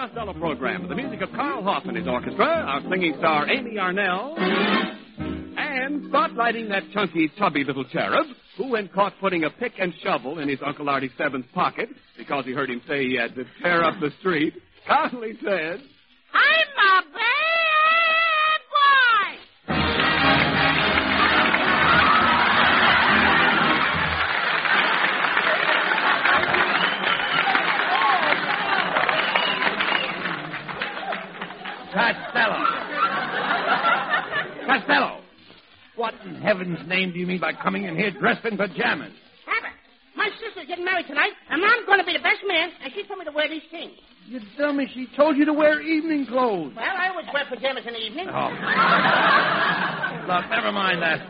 Costello program, with the music of Carl Hoff and his orchestra, our singing star Amy Arnell, and spotlighting that chunky, chubby little cherub who, when caught putting a pick and shovel in his Uncle Artie Seven's pocket because he heard him say he had to tear up the street, calmly said, I'm a bad Costello. Costello. What in heaven's name do you mean by coming in here dressed in pajamas? Abbott, my sister's getting married tonight, and I'm going to be the best man, and she told me to wear these things. You dummy, she told you to wear evening clothes. Well, I always wear pajamas in the evening. Oh. Look, never mind that.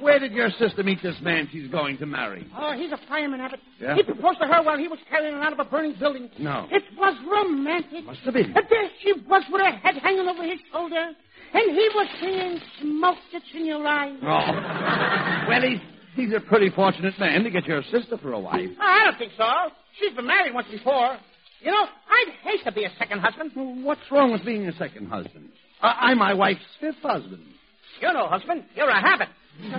Where did your sister meet this man she's going to marry? Oh, he's a fireman, Abbott. Yeah? He proposed to her while he was carrying her out of a burning building. No. It was romantic. Must have been. And there she was with her head hanging over his shoulder, and he was saying, smoke that's in your eyes. Oh. Well, he's, he's a pretty fortunate man to get your sister for a wife. Oh, I don't think so. She's been married once before. You know, I'd hate to be a second husband. Well, what's wrong with being a second husband? I, I'm my wife's fifth husband. You're no husband. You're a habit. Abbott's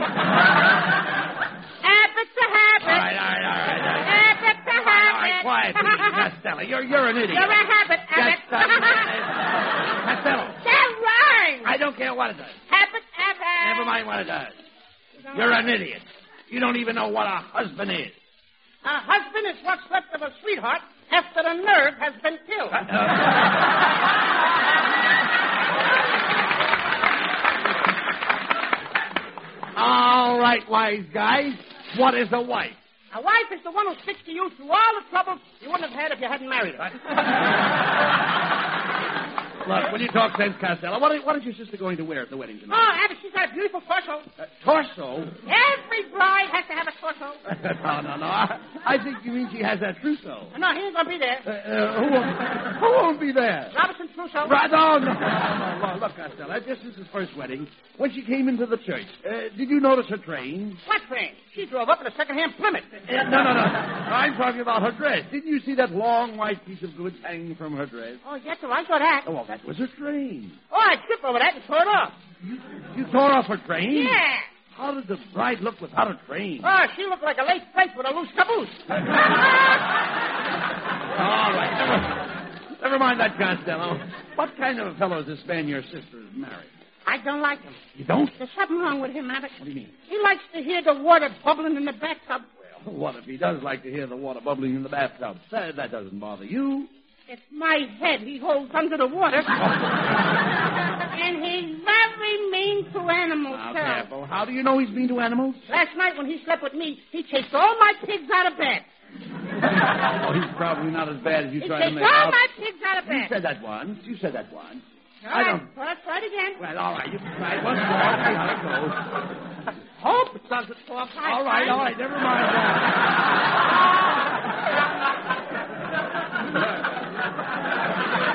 a habit. All right, all right, all right. All right, Abbott's a all right quiet, please, Costello. You're, you're an idiot. You're a habit, Abbott. Just, uh, Costello. That rhymes. I don't care what it does. Abbott, Abbott. Never mind what it does. You're an idiot. You don't even know what a husband is. A husband is what's left of a sweetheart after the nerve has been killed. All right, wise guy. What is a wife? A wife is the one who sticks to you through all the trouble you wouldn't have had if you hadn't married her. Look, when you talk sense, Costello, what, what is your sister going to wear at the wedding tonight? Oh? Abbott, she's got a beautiful torso. Uh, torso? Every bride has to have a torso. no, no, no. I, I think you mean she has that trousseau. No, he ain't going to be there. Uh, uh, who, won't, who won't be there? Robinson Crusoe. Right, no, no, no, no, no. Look, Costello, this is his first wedding. When she came into the church, uh, did you notice her train? What train? She drove up in a second-hand Plymouth. Uh, no, no, no. I'm talking about her dress. Didn't you see that long white piece of goods hanging from her dress? Oh, yes, sir, I saw that. Oh, well, that was a train. Oh, I tripped over that and tore it off. You tore off a train? Yeah. How did the bride look without a train? Oh, she looked like a lace plate with a loose caboose. All right, never, never mind that, Costello. What kind of a fellow is this man your sister is married? I don't like him. You don't? There's something wrong with him, Abbott. What do you mean? He likes to hear the water bubbling in the bathtub. Well, what if he does like to hear the water bubbling in the bathtub? That, that doesn't bother you. It's my head he holds under the water. and he's very mean to animals, Now. How do you know he's mean to animals? Last night when he slept with me, he chased all my pigs out of bed. oh, he's probably not as bad as you He try to chased make all out. my pigs out of bed. You bed. said that once. You said that once. All I right, don't- well, let's try it again. Well, all right. You can try it once more. See how it goes. Hope it doesn't fall apart. All right, all right. Never mind that.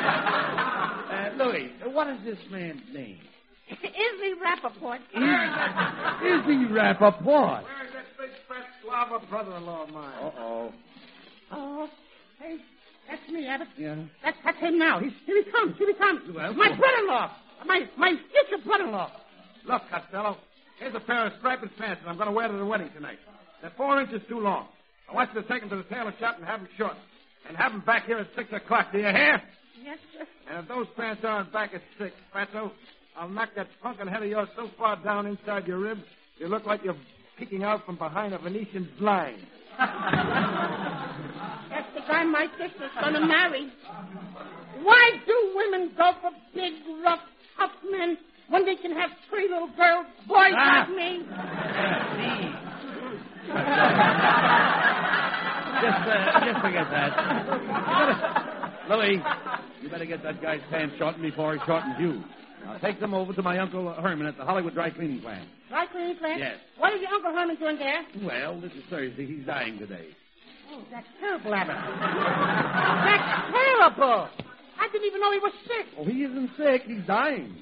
uh, Louis, what is this man's name? Izzy Rappaport. Izzy Rappaport. Where's that big fat slava brother-in-law of mine? Uh-oh. Oh, hey, That's me, Abbott. Yeah. That's, that's him now. He's, here he comes. Here he comes. Well, my well. brother-in-law. My, my future brother-in-law. Look, Costello, here's a pair of striped pants that I'm going to wear to the wedding tonight. They're four inches too long. I want you to take them to the tailor shop and have them short. And have them back here at six o'clock. Do you hear? Yes, sir. And if those pants aren't back at six, Fatso, I'll knock that punkin head of yours so far down inside your ribs, you look like you're peeking out from behind a Venetian blind. That's the guy my sister's to marry. Why do women go for big, rough, tough men when they can have three little girls, boys Ah. like me? Just, uh, just forget that. Better, Louis, you better get that guy's pants shortened before he shortens you. Now take them over to my Uncle Herman at the Hollywood Dry Cleaning Plant. Dry cleaning plant? Yes. What is your Uncle Herman doing there? Well, this is Thursday. He's dying today. Oh, that's terrible, Abbott. that's terrible. I didn't even know he was sick. Oh, he isn't sick. He's dying.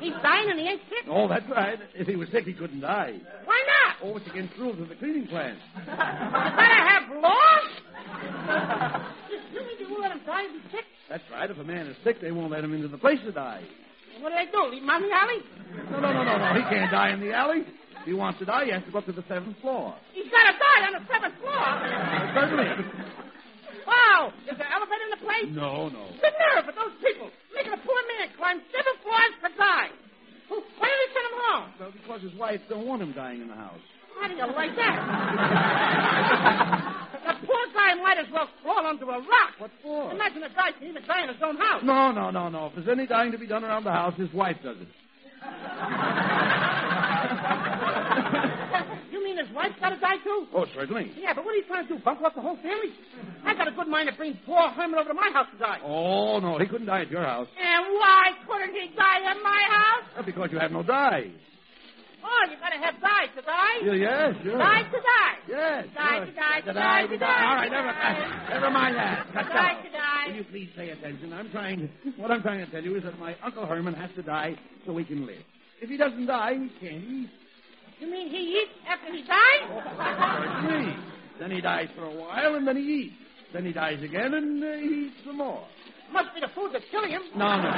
He's dying and he ain't sick. Oh, that's right. If he was sick, he couldn't die. Why not? Oh, it's against rules of the cleaning plant. You gotta have laws. You mean you won't let him die if he's sick? That's right. If a man is sick, they won't let him into the place to die. What do they do? Leave him on the alley? No, no, no, no, no. He can't die in the alley. If he wants to die, he has to go up to the seventh floor. He's gotta die on the seventh floor. Certainly. Wow! Is there an elevator in the place? No, no. The nerve of those people making a poor man climb seven floors to die. Why did they send him home? Well, because his wife don't want him dying in the house. How do you like that? the poor guy might as well crawl under a rock. What for? Imagine a guy can even die in his own house. No, no, no, no. If there's any dying to be done around the house, his wife does it. you mean his wife's got to die too? Oh, certainly. Yeah, but what are you trying to do? Bunk up the whole family? I got a good mind to bring poor Herman over to my house to die. Oh, no. He couldn't die at your house. And why couldn't he die at my house? Well, because you have no dye. Oh, you gotta have die to die. Yeah, yeah, sure. Die to die. Yes. Die sure. to die to To die to die. All right, never, uh, never mind that. Cut Die to die. Will you please pay attention? I'm trying. To, What I'm trying to tell you is that my Uncle Herman has to die so we can live. If he doesn't die, he can't eat. You mean he eats after he dies? Certainly. Then he dies for a while, and then he eats. Then he dies again, and uh, he eats some more. Must be the food that's killing him. No, no.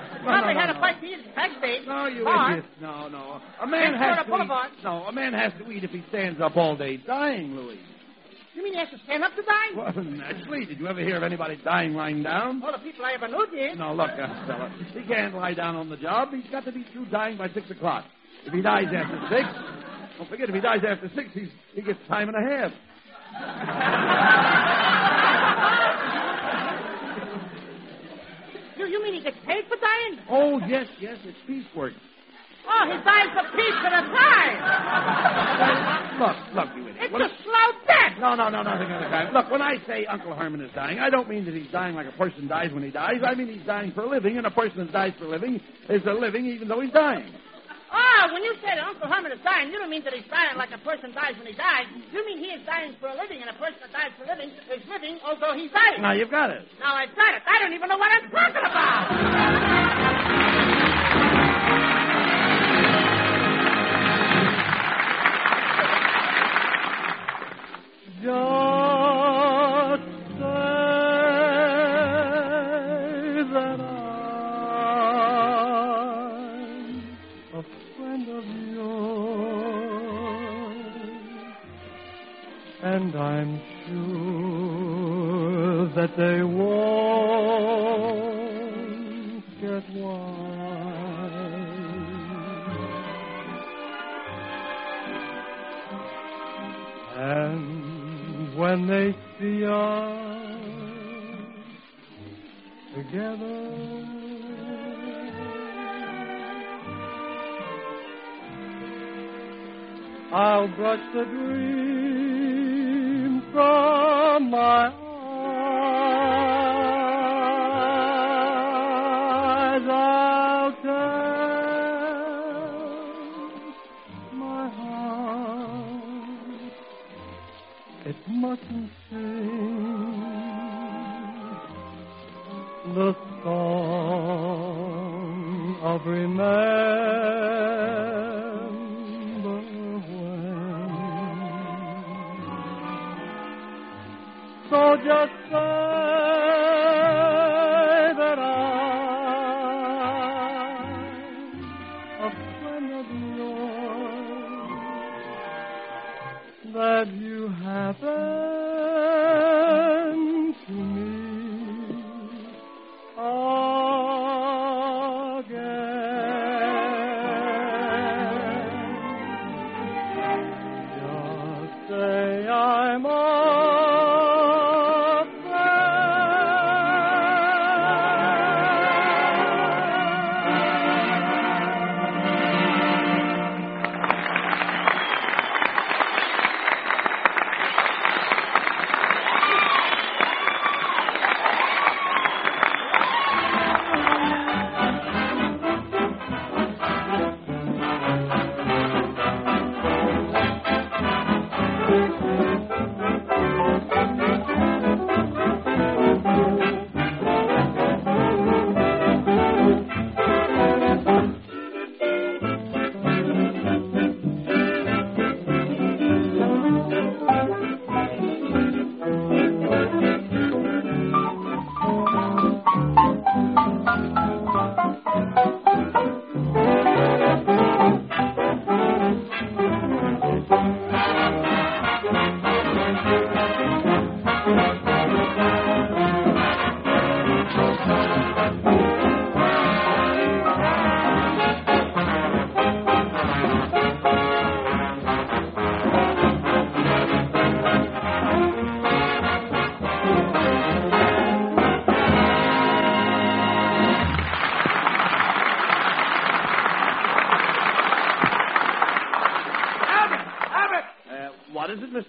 Probably no, had no. a to backstage. No, you Hard. idiot. No, no. A man has to Boulevard. eat. No, a man has to eat if he stands up all day dying, Louis. You mean he has to stand up to die? Well, naturally. Did you ever hear of anybody dying lying down? All the people I ever knew did. No, look, uh, fella. He can't lie down on the job. He's got to be through dying by six o'clock. If he dies after six, don't forget, if he dies after six, he's, he gets time and a half. You, you mean he gets paid for dying? Oh, yes, yes, it's piecework. Oh, he dies for peace at a time. Look, look, you idiot. It's a slow death. No, no, no, nothing of the kind. Look, when I say Uncle Herman is dying, I don't mean that he's dying like a person dies when he dies. I mean he's dying for a living, and a person that dies for a living is a living even though he's dying. Oh, when you say that Uncle Herman is dying, you don't mean that he's dying like a person dies when he dies. You mean he is dying for a living, and a person that dies for a living is living although he's dying. Now you've got it. Now I've got it. I don't even know what I'm talking about. Just I'm sure that they won't get wise. And when they see us together, I'll brush the dream the song of remember when. So just say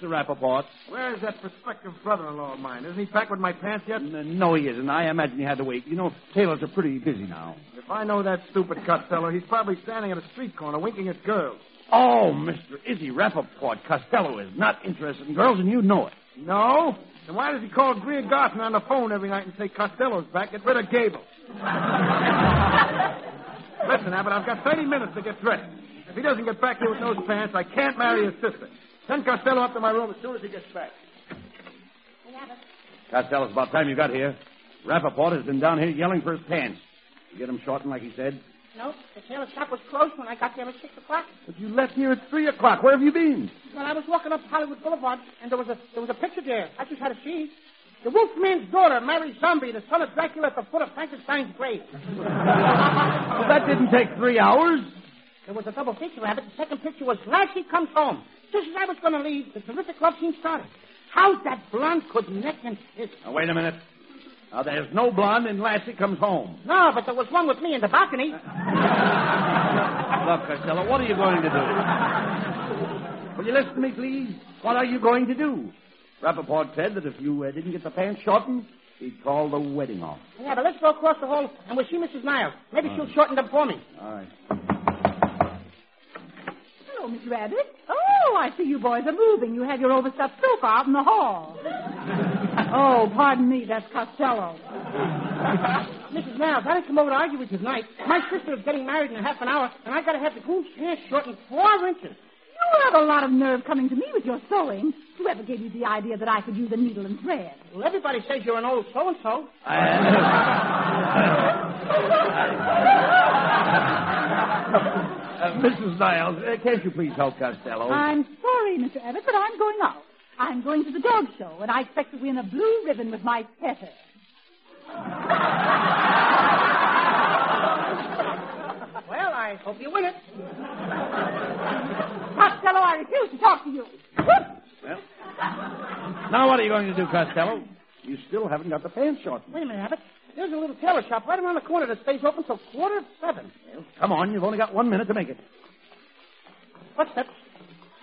Rappaport? Where's that prospective brother-in-law of mine? Isn't he back with my pants yet? N- no, he isn't. I imagine he had to wait. You know, tailors are pretty busy now. If I know that stupid Costello, he's probably standing at a street corner winking at girls. Oh, Mr. Izzy Rappaport, Costello is not interested in girls, and you know it. No? Then why does he call Greer Garson on the phone every night and say Costello's back? Get rid of Gable. Listen, Abbott, I've got 30 minutes to get dressed. If he doesn't get back here with those pants, I can't marry his sister. Send Costello up to my room as soon as he gets back. Costello, it's about time you got here. Rappaport has been down here yelling for his pants. You get him shortened like he said? No, the tailor shop was closed when I got there at 6 o'clock. But you left here at 3 o'clock. Where have you been? Well, I was walking up Hollywood Boulevard, and there was a there was a picture there. I just had to see. The Wolfman's daughter married Zombie, the son of Dracula, at the foot of Frankenstein's grave. Well, that didn't take three hours. There was a double feature of it. The second picture was Lassie Comes Home. Just as I was going to leave, the terrific love scene started. How that blonde could neck and kiss. Now, wait a minute. Now, there's no blonde in Lassie Comes Home. No, but there was one with me in the balcony. Look, Costello, what are you going to do? Will you listen to me, please? What are you going to do? Rappaport said that if you uh, didn't get the pants shortened, he'd call the wedding off. Yeah, but let's go across the hall and we'll see Mrs. Niles. Maybe she'll shorten them for me. All right. Oh, Hello, Mr. Abbott. Oh, I see you boys are moving. You have your overstuffed sofa out in the hall. oh, pardon me, that's Costello. Mrs. Niles, I didn't come over to argue with you tonight. My sister is getting married in half an hour, and I've got to have the groom's hair shortened four inches. You have a lot of nerve coming to me with your sewing. Whoever gave you the idea that I could use a needle and thread? Well, everybody says you're an old so-and-so. Uh, Mrs. Niles, uh, can't you please help Costello? I'm sorry, Mr. Abbott, but I'm going out. I'm going to the dog show, and I expect to win a blue ribbon with my setter. Well, I hope you win it. Costello, I refuse to talk to you. Well, now what are you going to do, Costello? You still haven't got the pants shortened. Wait a minute, Abbott. There's a little tailor shop right around the corner that stays open till quarter of seven. Well, come on, you've only got one minute to make it. What's that?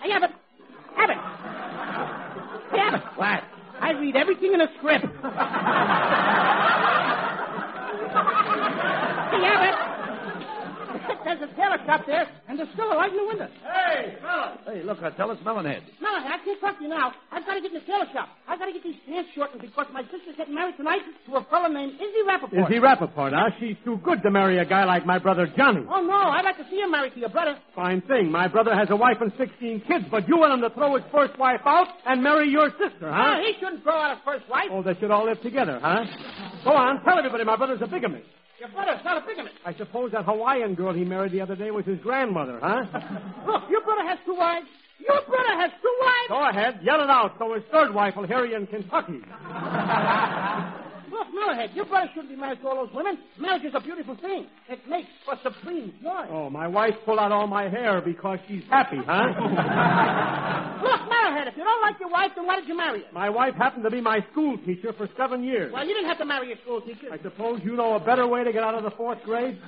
Hey, Abbott. Abbott. Hey, Abbott. What? I read everything in a script. hey, Abbott. There's a tailor shop there, and there's still a light in the window. Hey, fellas! Hey, look, uh, Costello, it's Melonhead. No, I can't talk to you now. I've got to get in the tailor shop. I've gotta get these pants shortened because my sister's getting married tonight to a fellow named Izzy Rappaport. Is he Rappaport, huh? She's too good to marry a guy like my brother Johnny. Oh, no, I'd like to see her married to your brother. Fine thing. My brother has a wife and 16 kids, but you want him to throw his first wife out and marry your sister, huh? Oh, he shouldn't throw out his first wife. Oh, they should all live together, huh? Go on, tell everybody my brother's a bigamist. Your brother's not a bigamist. I suppose that Hawaiian girl he married the other day was his grandmother, huh? Look, your brother has two wives. Your brother has two wives. Go ahead, yell it out so his third wife will hear you in Kentucky. Look, Millerhead, your brother shouldn't be married to all those women. Marriage is a beautiful thing. It makes for supreme joy. Oh, my wife pulled out all my hair because she's happy, huh? Look, Millerhead, if you don't like your wife, then why did you marry her? my wife happened to be my school teacher for seven years. Well, you didn't have to marry your school teacher. I suppose you know a better way to get out of the fourth grade?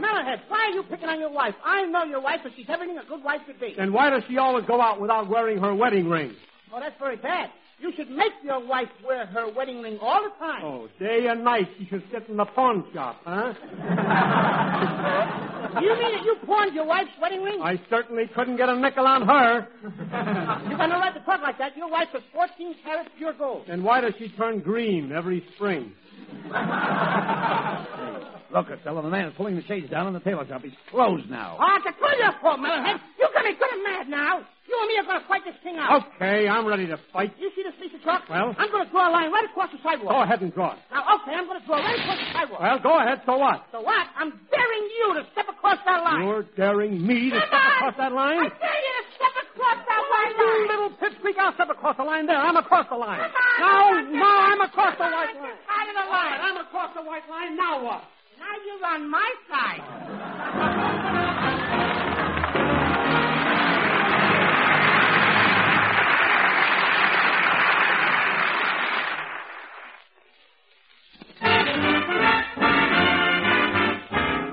Millerhead, why are you picking on your wife? I know your wife, and she's everything a good wife should be. Then why does she always go out without wearing her wedding ring? Oh, that's very bad. You should make your wife wear her wedding ring all the time. Oh, day and night she should sit in the pawn shop, huh? You mean that you pawned your wife's wedding ring? I certainly couldn't get a nickel on her. You got no right to talk like that. Your wife is 14 carats pure gold. And why does she turn green every spring? Look, Costello, the man is pulling the shades down in the tailor shop. He's closed now. Oh, it's all your fault, Millerhead. Ah. You got me good and mad now. You and me are going to fight this thing out. Okay, I'm ready to fight. You see this piece of chalk? Well? I'm going to draw a line right across the sidewalk. Go ahead and draw it. Now, okay, I'm going to draw right across the sidewalk. Well, go ahead, so what? So what? I'm daring you to step across that line. You're daring me to Come step on. across that line? I dare you to step across that line. You little pipsqueak, I'll step across the line there. I'm across the line. Come on, No, no, I'm across the white get line. out of the line. I'm across the white line. Now what? Now you're on my side.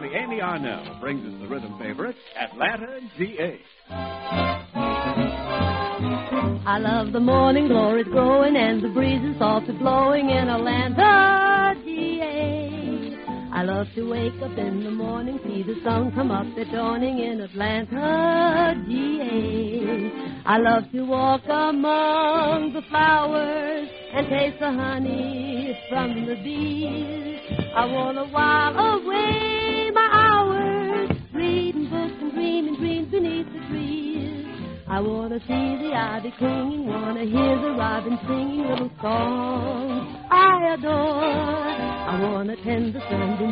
The Amy Arnell brings us the rhythm favorite, Atlanta, GA. I love the morning glories growing and the breezes softly blowing in Atlanta, GA. I love to wake up in the morning, see the sun come up at dawning in Atlanta, GA. I love to walk among the flowers and taste the honey from the bees. I want to while away my hours, reading books and dreaming dreams beneath the trees. I wanna see the ivy clinging, wanna hear the robin singing little songs I adore. I wanna tend the Sunday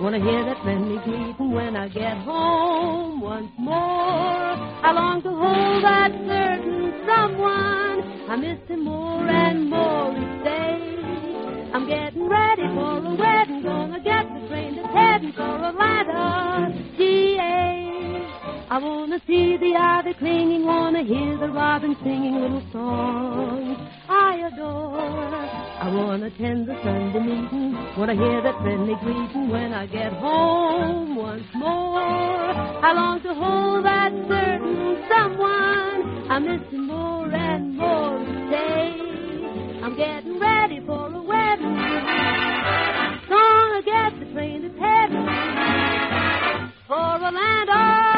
wanna hear that friendly greeting when I get home once more. I long to hold that certain someone. I miss him more and more each day. I'm getting ready for a wedding, gonna get the train that's heading for Atlanta. I wanna see the ivy clinging, wanna hear the robin singing little songs I adore. I wanna attend the Sunday meeting, wanna hear that friendly greeting when I get home once more. I long to hold that certain someone. I miss him more and more each day. I'm getting ready for a wedding. Gonna get the train that's heading for Orlando,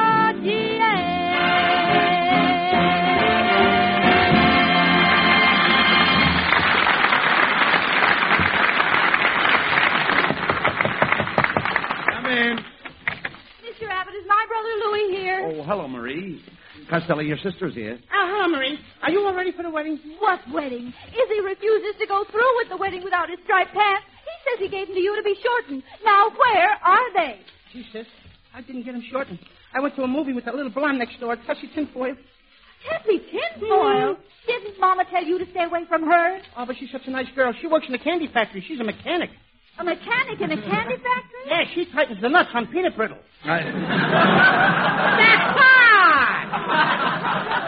Oh, hello, Marie. Costello, your sister's here. Oh, hello, Marie. Are you all ready for the wedding? What wedding? Izzy refuses to go through with the wedding without his striped pants. He says he gave them to you to be shortened. Now, where are they? She says, I didn't get him shortened. I went to a movie with that little blonde next door, Tessie Tinfoil. Tessie Tinfoil? Mm-hmm. Didn't Mama tell you to stay away from her? Oh, but she's such a nice girl. She works in the candy factory. She's a mechanic. A mechanic in a candy factory? Yeah, she tightens the nuts on peanut brittle. I... That's hot!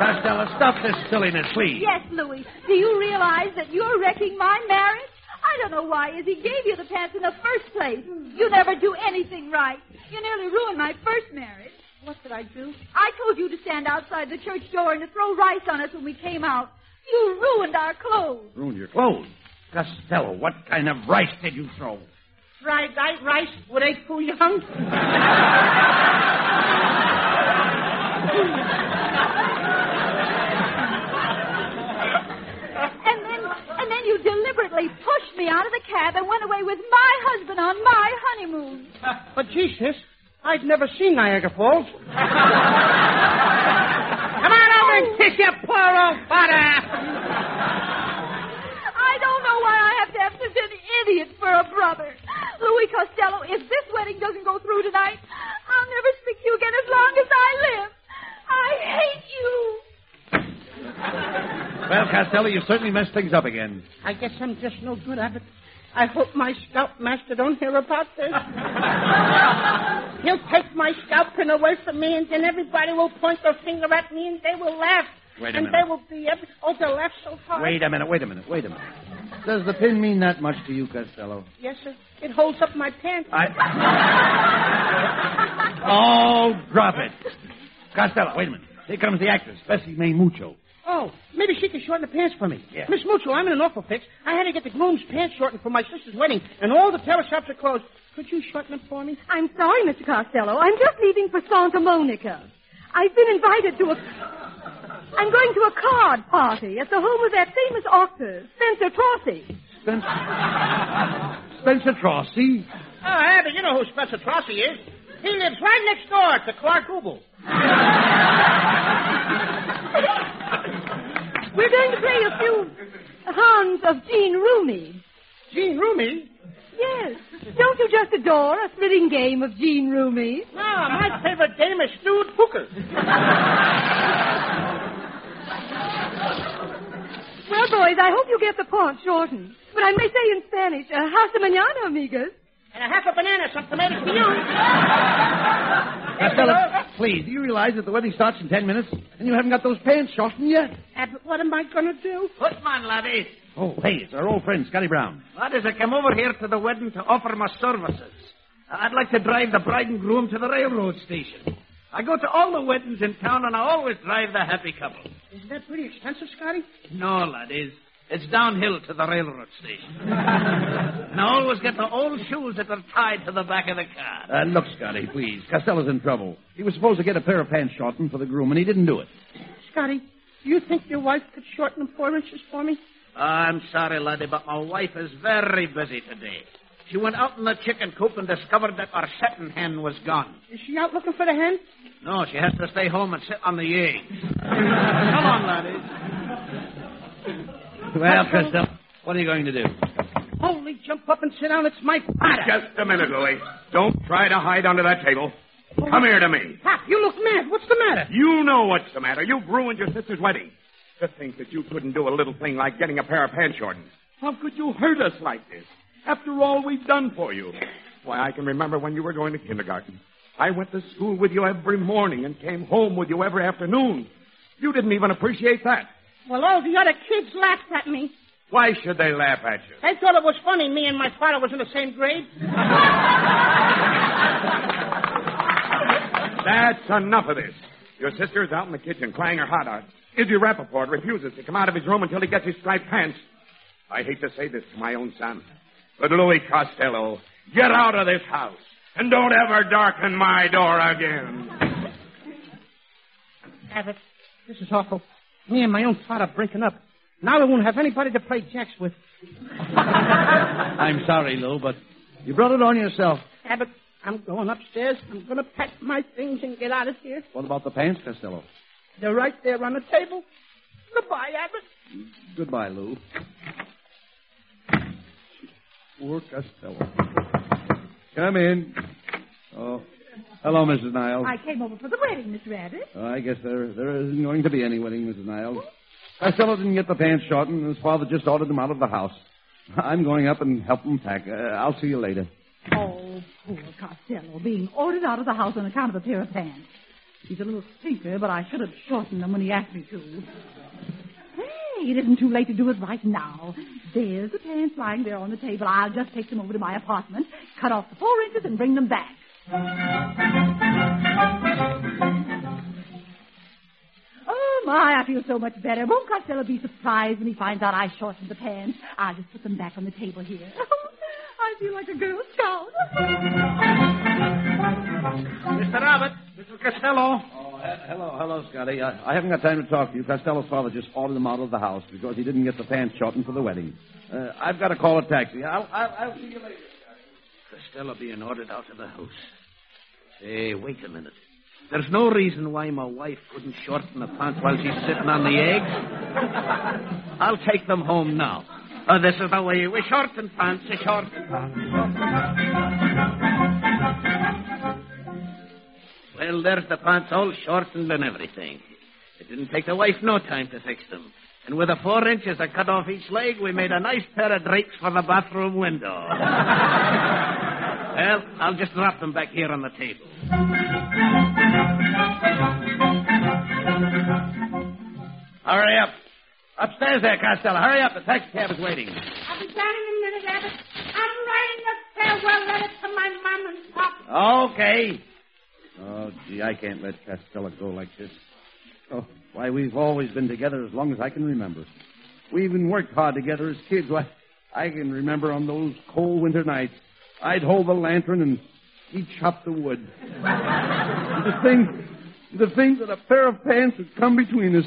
Costello, stop this silliness, please. Yes, Louis. Do you realize that you're wrecking my marriage? I don't know why Izzy gave you the pants in the first place. You never do anything right. You nearly ruined my first marriage. What did I do? I told you to stand outside the church door and to throw rice on us when we came out. You ruined our clothes. Ruined your clothes? Costello, what kind of rice did you throw? Fried white rice with a cool young. and then, and then you deliberately pushed me out of the cab and went away with my husband on my honeymoon. But, Jesus, I'd never seen Niagara Falls. Come on over and kiss your poor old father. I don't know why I have to have such an idiot for a brother. Louis Costello, if this wedding doesn't go through tonight, I'll never speak to you again as long as I live. I hate you. Well, Costello, you certainly messed things up again. I guess I'm just no good at it. I hope my scoutmaster don't hear about this. He'll take my scout pin away from me, and then everybody will point their finger at me, and they will laugh. Wait a and minute. they will be every... Oh, they'll laugh so hard. Wait a minute, wait a minute, wait a minute. Does the pin mean that much to you, Costello? Yes, sir. It holds up my pants. I. oh, drop it. Costello, wait a minute. Here comes the actress, Bessie May Mucho. Oh, maybe she can shorten the pants for me. Yeah. Miss Mucho, I'm in an awful fix. I had to get the groom's pants shortened for my sister's wedding, and all the tailor shops are closed. Could you shorten them for me? I'm sorry, Mr. Costello. I'm just leaving for Santa Monica. I've been invited to a. I'm going to a card party at the home of that famous author, Spencer Traucy. Spencer. Spencer Traucy? Oh, Abby, you know who Spencer Traucy is. He lives right next door to Clark Gable. We're going to play a few hands of Jean Rumi. Jean Rumi? Yes. Don't you just adore a thrilling game of Jean Rumi? No, my favorite game is stewed hooker. Well, boys, I hope you get the point shortened. But I may say in Spanish, uh, hasta mañana, amigas. And a half a banana, some tomatoes for you. Costello, please, do you realize that the wedding starts in ten minutes and you haven't got those pants shortened yet? Abbott, what am I going to do? Footman, laddie. Oh, hey, it's our old friend, Scotty Brown. Laddies, I come over here to the wedding to offer my services. I'd like to drive the bride and groom to the railroad station. I go to all the weddings in town, and I always drive the happy couple. Isn't that pretty expensive, Scotty? No, laddies. It's downhill to the railroad station. and I always get the old shoes that are tied to the back of the car. Uh, look, Scotty, please. Costello's in trouble. He was supposed to get a pair of pants shortened for the groom, and he didn't do it. Scotty, do you think your wife could shorten them four inches for me? I'm sorry, laddie, but my wife is very busy today. She went out in the chicken coop and discovered that our setting hen was gone. Is she out looking for the hen? No, she has to stay home and sit on the eggs. Come on, laddies. Well, Costello, what are you going to do? Holy, jump up and sit down. It's my father. Just a minute, Louie. Don't try to hide under that table. Oh. Come here to me. Pop, you look mad. What's the matter? You know what's the matter. You've ruined your sister's wedding. To think that you couldn't do a little thing like getting a pair of pants shortened. How could you hurt us like this? After all we've done for you. Why, I can remember when you were going to kindergarten. I went to school with you every morning and came home with you every afternoon. You didn't even appreciate that. Well, all the other kids laughed at me. Why should they laugh at you? They thought it was funny me and my father was in the same grade. That's enough of this. Your sister is out in the kitchen crying her heart out. Izzy Rappaport refuses to come out of his room until he gets his striped pants. I hate to say this to my own son, but Louis Costello, get out of this house and don't ever darken my door again. Abbott, this is awful. Me and my own father breaking up. Now I won't have anybody to play jacks with. I'm sorry, Lou, but you brought it on yourself. Abbott, I'm going upstairs. I'm going to pack my things and get out of here. What about the pants, Costello? They're right there on the table. Goodbye, Abbott. Goodbye, Lou. Poor Costello. Come in. Oh, hello, Mrs. Niles. I came over for the wedding, Miss Rabbit. Oh, I guess there there isn't going to be any wedding, Mrs. Niles. Costello didn't get the pants shortened, and his father just ordered them out of the house. I'm going up and help him pack. Uh, I'll see you later. Oh, poor Costello, being ordered out of the house on account of a pair of pants. He's a little stinker, but I should have shortened them when he asked me to. Hey, it isn't too late to do it right now. There's the pants lying there on the table. I'll just take them over to my apartment, cut off the four inches, and bring them back. Oh, my, I feel so much better. Won't Costello be surprised when he finds out I shortened the pants? I'll just put them back on the table here. I feel like a Girl Scout. Mr. Abbott, Mr. Costello. Oh, Hello, hello, Scotty. I, I haven't got time to talk to you. Costello's father just ordered him out of the house because he didn't get the pants shortened for the wedding. Uh, I've got to call a taxi. I'll, I'll, I'll see you later. Costello being ordered out of the house. Hey, wait a minute. There's no reason why my wife couldn't shorten the pants while she's sitting on the eggs. I'll take them home now. Oh, this is the way we shorten pants, we shorten pants. Well, there's the pants all shortened and everything. It didn't take the wife no time to fix them. And with the four inches I cut off each leg, we made a nice pair of drapes for the bathroom window. well, I'll just drop them back here on the table. Hurry up. Upstairs there, Costello. Hurry up. The taxi cab is waiting. I'll be down in a minute, Abbott. I'm writing a farewell letter to my mom and pop. Okay. Oh, gee, I can't let Costello go like this. Oh, why, we've always been together as long as I can remember. We even worked hard together as kids. Why, I can remember on those cold winter nights, I'd hold the lantern and he'd chop the wood. to think, to think that a pair of pants had come between us.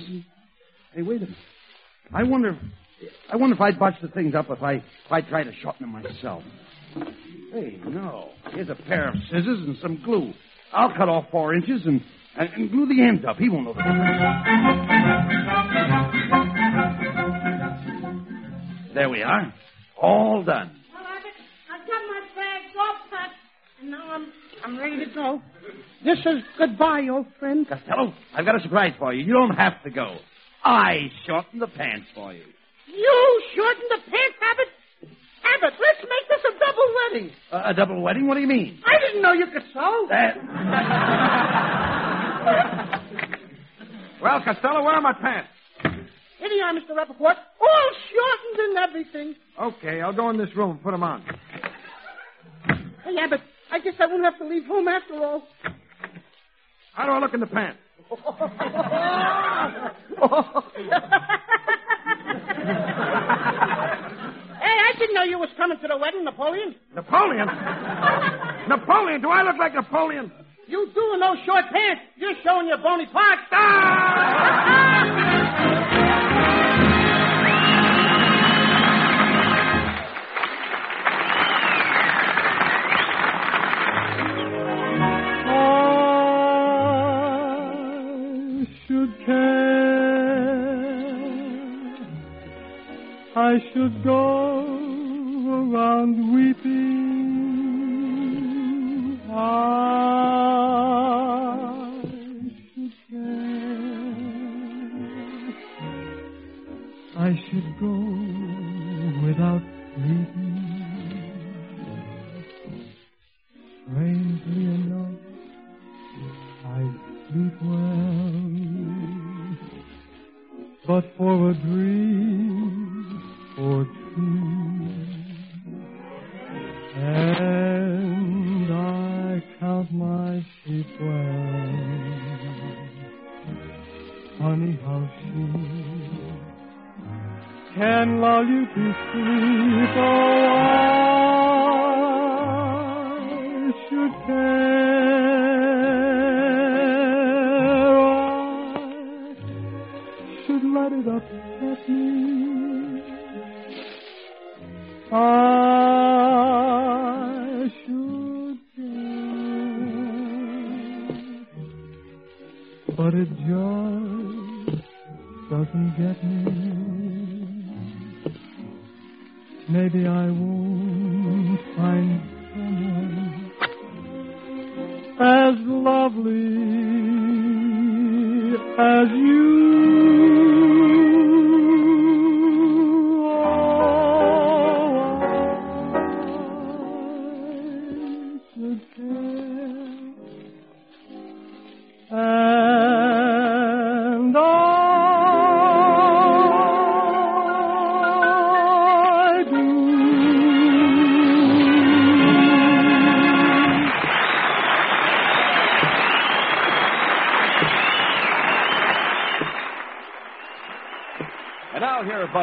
Hey, wait a minute. I wonder, if, I wonder if I'd botch the things up if I, if I tried to shorten them myself. Hey, no. Here's a pair of scissors and some glue. I'll cut off four inches and, and, and glue the ends up. He won't know the difference. There we are. All done. Well, Abbott, I've got my bags all packed, and now I'm I'm ready to go. This is goodbye, old friend. Costello, I've got a surprise for you. You don't have to go. I shortened the pants for you. You shortened the pants, Abbott? Abbott, let's make this a double wedding. Uh, a double wedding? What do you mean? I didn't know you could sew. That. Well, Costello, where are my pants? Here they are, Mr. Rappaport. All shortened and everything. Okay, I'll go in this room and put them on. Hey, Abbott, I guess I won't have to leave home after all. How do I look in the pants? Hey, I didn't know you was coming to the wedding, Napoleon. Napoleon? Napoleon? Do I look like Napoleon? You do in those short pants. You're showing your bony parts. I should go can lull you to sleep. Oh, I should care.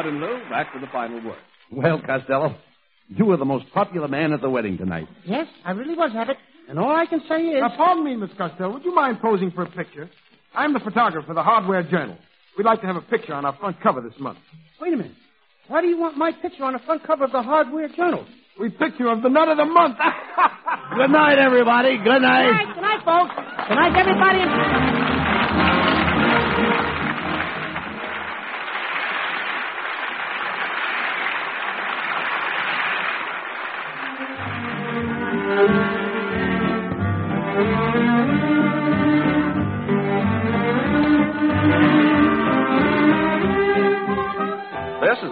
Now here are Bud and Lou back with the final word. Well, Costello, you were the most popular man at the wedding tonight. Yes, I really was, Abbott. And all I can say is. Now, pardon me, Miss Costello. Would you mind posing for a picture? I'm the photographer for the Hardware Journal. We'd like to have a picture on our front cover this month. Wait a minute. Why do you want my picture on the front cover of the Hardware Journal? We picked you of the nut of the month. Good night, everybody. Good Good night. night, good night, folks. Good night, everybody.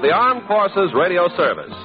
The Armed Forces Radio Service.